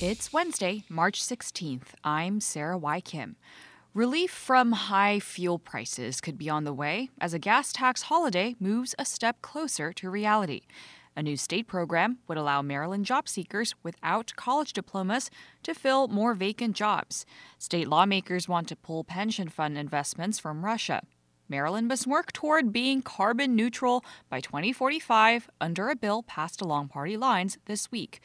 It's Wednesday, March 16th. I'm Sarah Y. Kim. Relief from high fuel prices could be on the way as a gas tax holiday moves a step closer to reality. A new state program would allow Maryland job seekers without college diplomas to fill more vacant jobs. State lawmakers want to pull pension fund investments from Russia. Maryland must work toward being carbon neutral by 2045 under a bill passed along party lines this week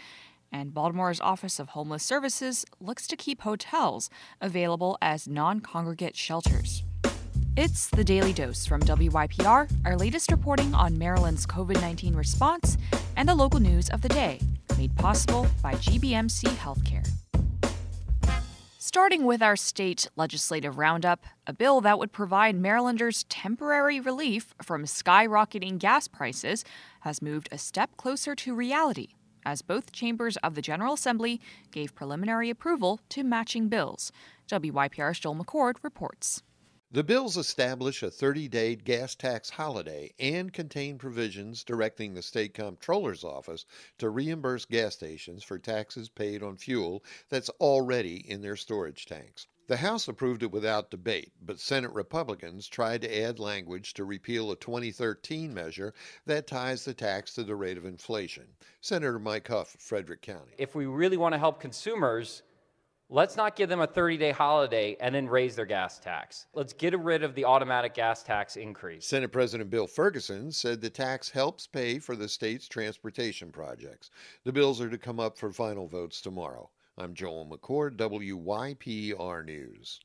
and Baltimore's Office of Homeless Services looks to keep hotels available as non congregate shelters. It's the Daily Dose from WYPR, our latest reporting on Maryland's COVID 19 response and the local news of the day, made possible by GBMC Healthcare. Starting with our state legislative roundup, a bill that would provide Marylanders temporary relief from skyrocketing gas prices has moved a step closer to reality as both chambers of the General Assembly gave preliminary approval to matching bills. WYPR's Joel McCord reports. The bills establish a 30 day gas tax holiday and contain provisions directing the state comptroller's office to reimburse gas stations for taxes paid on fuel that's already in their storage tanks. The House approved it without debate, but Senate Republicans tried to add language to repeal a 2013 measure that ties the tax to the rate of inflation. Senator Mike Hough of Frederick County. If we really want to help consumers, let's not give them a 30 day holiday and then raise their gas tax. Let's get rid of the automatic gas tax increase. Senate President Bill Ferguson said the tax helps pay for the state's transportation projects. The bills are to come up for final votes tomorrow. I'm Joel McCord, WYPR News.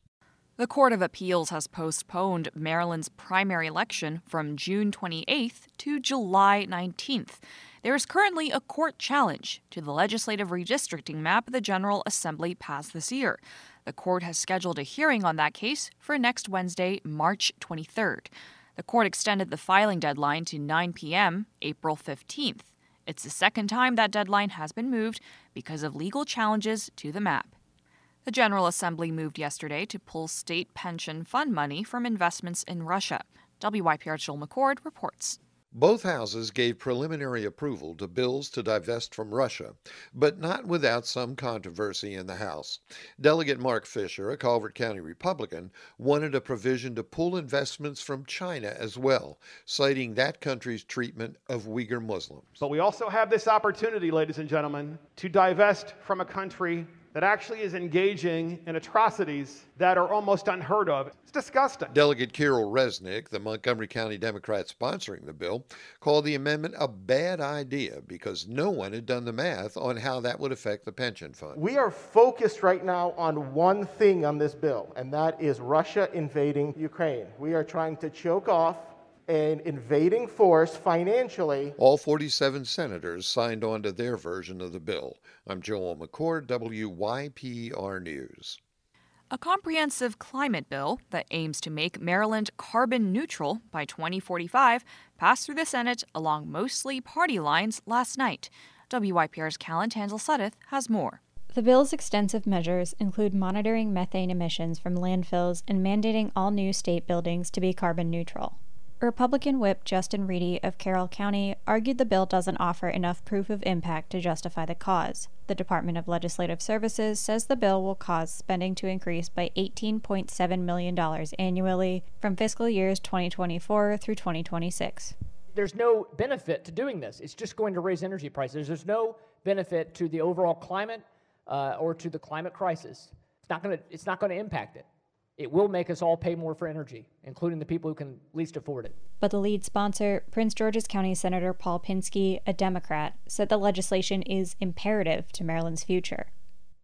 The Court of Appeals has postponed Maryland's primary election from June 28th to July 19th. There is currently a court challenge to the legislative redistricting map the General Assembly passed this year. The court has scheduled a hearing on that case for next Wednesday, March 23rd. The court extended the filing deadline to 9 p.m., April 15th. It's the second time that deadline has been moved because of legal challenges to the map. The General Assembly moved yesterday to pull state pension fund money from investments in Russia. WYPR Joel McCord reports. Both houses gave preliminary approval to bills to divest from Russia, but not without some controversy in the House. Delegate Mark Fisher, a Calvert County Republican, wanted a provision to pull investments from China as well, citing that country's treatment of Uyghur Muslims. But we also have this opportunity, ladies and gentlemen, to divest from a country that actually is engaging in atrocities that are almost unheard of. It's disgusting. Delegate Kirill Reznik, the Montgomery County Democrat sponsoring the bill, called the amendment a bad idea because no one had done the math on how that would affect the pension fund. We are focused right now on one thing on this bill, and that is Russia invading Ukraine. We are trying to choke off an invading force financially. All 47 senators signed on to their version of the bill. I'm Joel McCord, WYPR News. A comprehensive climate bill that aims to make Maryland carbon neutral by 2045 passed through the Senate along mostly party lines last night. WYPR's Callan Tansill Suddath has more. The bill's extensive measures include monitoring methane emissions from landfills and mandating all new state buildings to be carbon neutral. Republican Whip Justin Ready of Carroll County argued the bill doesn't offer enough proof of impact to justify the cause. The Department of Legislative Services says the bill will cause spending to increase by $18.7 million annually from fiscal years 2024 through 2026. There's no benefit to doing this. It's just going to raise energy prices. There's no benefit to the overall climate uh, or to the climate crisis. It's not going to. It's not going to impact it it will make us all pay more for energy, including the people who can least afford it. But the lead sponsor, Prince George's County Senator Paul Pinsky, a Democrat, said the legislation is imperative to Maryland's future.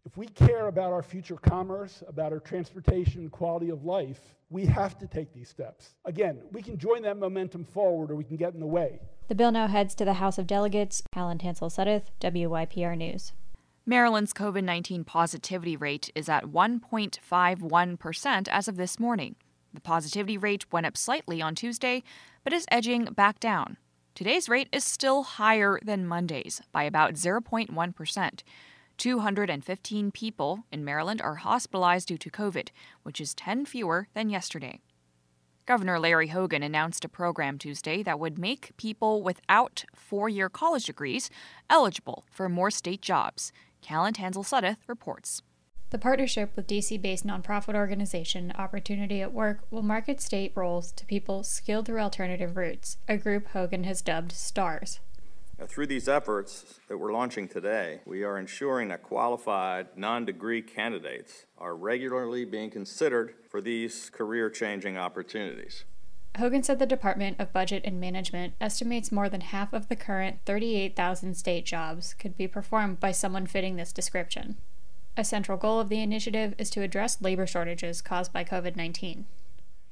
If we care about our future commerce, about our transportation and quality of life, we have to take these steps. Again, we can join that momentum forward or we can get in the way. The bill now heads to the House of Delegates. Callan Tansill Suddath, WYPR News. Maryland's COVID 19 positivity rate is at 1.51% as of this morning. The positivity rate went up slightly on Tuesday, but is edging back down. Today's rate is still higher than Monday's by about 0.1%. 215 people in Maryland are hospitalized due to COVID, which is 10 fewer than yesterday. Governor Larry Hogan announced a program Tuesday that would make people without four year college degrees eligible for more state jobs. Callan Tansill Suddath reports. The partnership with DC based nonprofit organization Opportunity at Work will market state roles to people skilled through alternative routes, a group Hogan has dubbed STARS. Through these efforts that we're launching today, we are ensuring that qualified non degree candidates are regularly being considered for these career changing opportunities. Hogan said the Department of Budget and Management estimates more than half of the current 38,000 state jobs could be performed by someone fitting this description. A central goal of the initiative is to address labor shortages caused by COVID 19.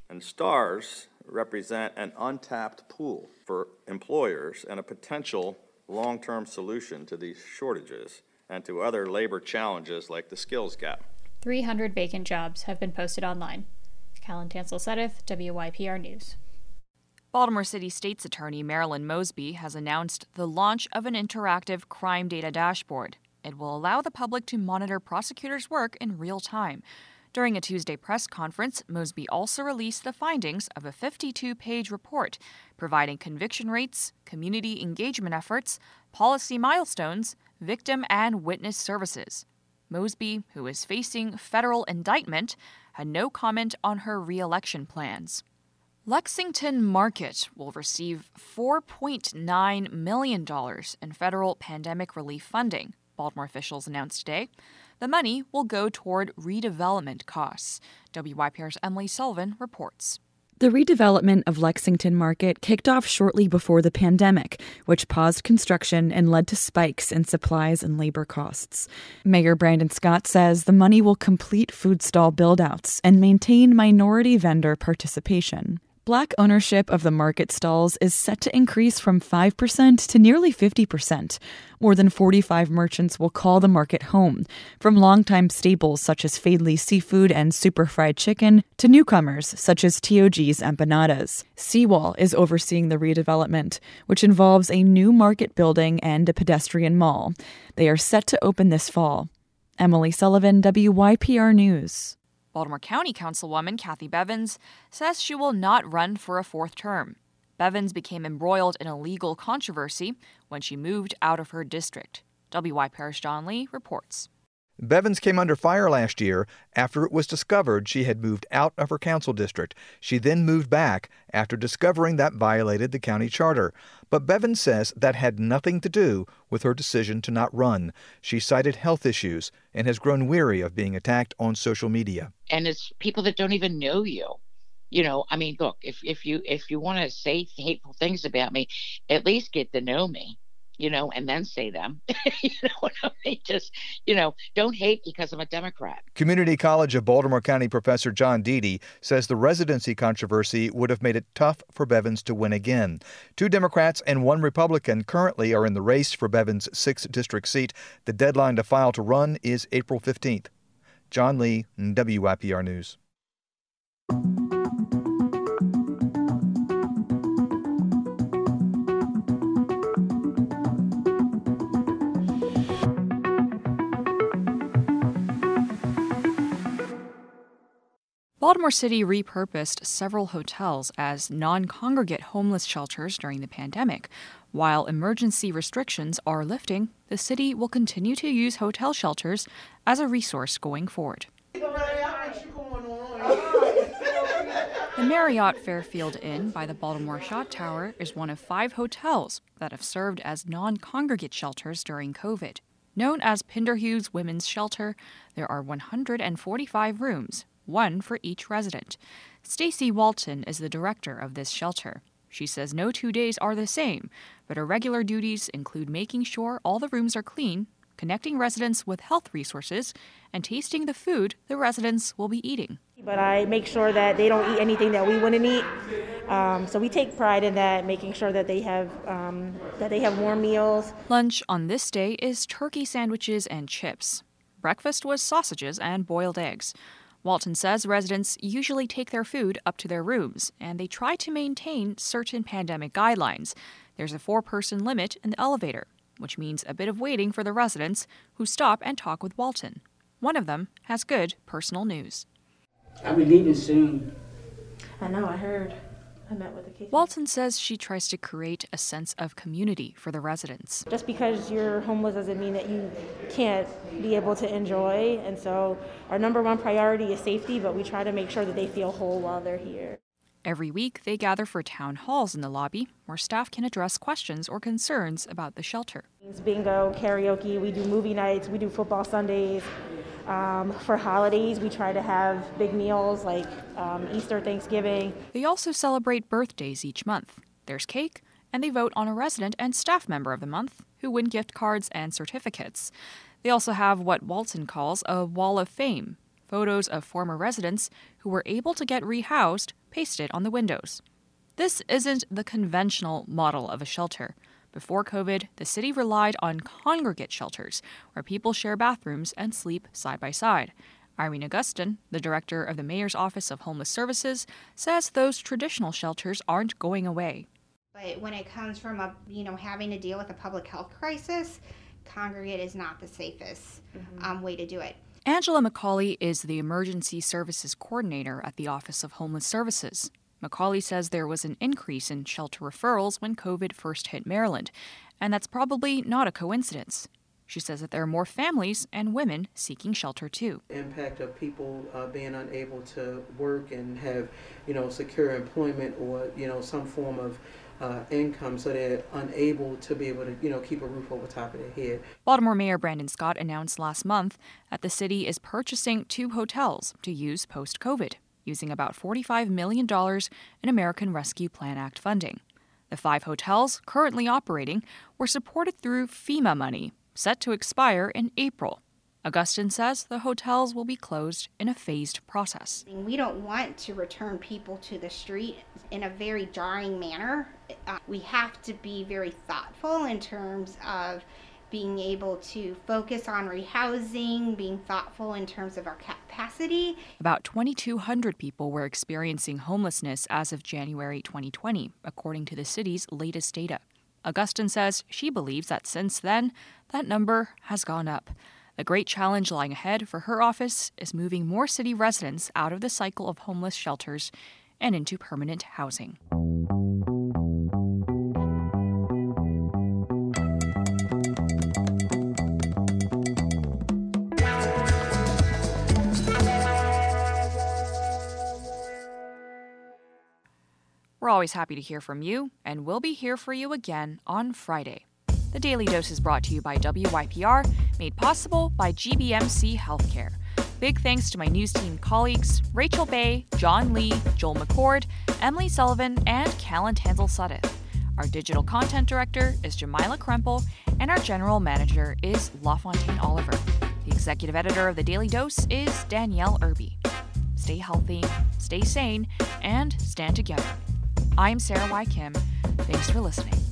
And STARS represent an untapped pool for employers and a potential long term solution to these shortages and to other labor challenges like the skills gap. 300 vacant jobs have been posted online. Callan Tansill Suddath, WYPR News. Baltimore City State's Attorney Marilyn Mosby has announced the launch of an interactive crime data dashboard. It will allow the public to monitor prosecutors' work in real time. During a Tuesday press conference, Mosby also released the findings of a 52 page report providing conviction rates, community engagement efforts, policy milestones, victim and witness services. Mosby, who is facing federal indictment, had no comment on her reelection plans. Lexington Market will receive $4.9 million in federal pandemic relief funding, Baltimore officials announced today. The money will go toward redevelopment costs. WYPR's Emily Sullivan reports. The redevelopment of Lexington Market kicked off shortly before the pandemic, which paused construction and led to spikes in supplies and labor costs. Mayor Brandon Scott says the money will complete food stall buildouts and maintain minority vendor participation. Black ownership of the market stalls is set to increase from 5% to nearly 50%. More than 45 merchants will call the market home, from longtime staples such as Faidley Seafood and Super Fried Chicken to newcomers such as TOG's Empanadas. Seawall is overseeing the redevelopment, which involves a new market building and a pedestrian mall. They are set to open this fall. Emily Sullivan, WYPR News. Baltimore County Councilwoman Kathy Bevins says she will not run for a fourth term. Bevins became embroiled in a legal controversy when she moved out of her district. WYPR's John Lee reports. Bevins came under fire last year after it was discovered she had moved out of her council district. She then moved back after discovering that violated the county charter. But Bevins says that had nothing to do with her decision to not run. She cited health issues and has grown weary of being attacked on social media. And it's people that don't even know you. You know, I mean, look, if, if you if you want to say hateful things about me, at least get to know me you know, and then say them. you know what I mean? Just, you know, don't hate because I'm a Democrat. Community College of Baltimore County professor John Dedie says the residency controversy would have made it tough for Bevins to win again. Two Democrats and one Republican currently are in the race for Bevins' 6th district seat. The deadline to file to run is April 15th. John Lee, WYPR News. Baltimore City repurposed several hotels as non congregate homeless shelters during the pandemic. While emergency restrictions are lifting, the city will continue to use hotel shelters as a resource going forward. The Marriott Fairfield Inn by the Baltimore Shot Tower is one of five hotels that have served as non congregate shelters during COVID. Known as Pinderhughes Women's Shelter, there are 145 rooms one for each resident. Stacy Walton is the director of this shelter. She says no two days are the same, but her regular duties include making sure all the rooms are clean, connecting residents with health resources, and tasting the food the residents will be eating. But I make sure that they don't eat anything that we wouldn't eat. Um, so we take pride in that, making sure that they have um, that they have warm meals. Lunch on this day is turkey sandwiches and chips. Breakfast was sausages and boiled eggs. Walton says residents usually take their food up to their rooms, and they try to maintain certain pandemic guidelines. There's a four person limit in the elevator, which means a bit of waiting for the residents who stop and talk with Walton. One of them has good personal news. I'll be leaving soon. I know, I heard. I met with the case. Walton says she tries to create a sense of community for the residents. Just because you're homeless doesn't mean that you can't be able to enjoy. And so our number one priority is safety, but we try to make sure that they feel whole while they're here. Every week, they gather for town halls in the lobby where staff can address questions or concerns about the shelter. Bingo, karaoke, we do movie nights, we do football Sundays. Um, for holidays, we try to have big meals like um, Easter, Thanksgiving. They also celebrate birthdays each month. There's cake, and they vote on a resident and staff member of the month who win gift cards and certificates. They also have what Walton calls a wall of fame photos of former residents who were able to get rehoused pasted on the windows. This isn't the conventional model of a shelter. Before COVID, the city relied on congregate shelters, where people share bathrooms and sleep side by side. Irene Agustin, the director of the Mayor's Office of Homeless Services, says those traditional shelters aren't going away. But when it comes from a, you know, having to deal with a public health crisis, congregate is not the safest mm-hmm. um, way to do it. Angela McCauley is the Emergency Services Coordinator at the Office of Homeless Services. McCauley says there was an increase in shelter referrals when COVID first hit Maryland, and that's probably not a coincidence. She says that there are more families and women seeking shelter too. Impact of people uh, being unable to work and have, you know, secure employment or you know some form of uh, income, so they're unable to be able to, you know, keep a roof over top of their head. Baltimore Mayor Brandon Scott announced last month that the city is purchasing two hotels to use post COVID, using about $45 million in American Rescue Plan Act funding. The five hotels currently operating were supported through FEMA money, set to expire in April. Agustin says the hotels will be closed in a phased process. We don't want to return people to the street in a very jarring manner. Uh, we have to be very thoughtful in terms of being able to focus on rehousing, being thoughtful in terms of our capacity. About 2,200 people were experiencing homelessness as of January 2020, according to the city's latest data. Agustin says she believes that since then, that number has gone up. The great challenge lying ahead for her office is moving more city residents out of the cycle of homeless shelters and into permanent housing. We're always happy to hear from you, and we'll be here for you again on Friday. The Daily Dose is brought to you by WYPR, made possible by GBMC Healthcare. Big thanks to my news team colleagues Rachel Baye, John Lee, Joel McCord, Emily Sullivan, and Callan Tansill Suddath. Our digital content director is Jamila Krempel, and our general manager is LaFontaine Oliver. The executive editor of the Daily Dose is Danielle Irby. Stay healthy, stay sane, and stand together. I'm Sarah Y. Kim. Thanks for listening.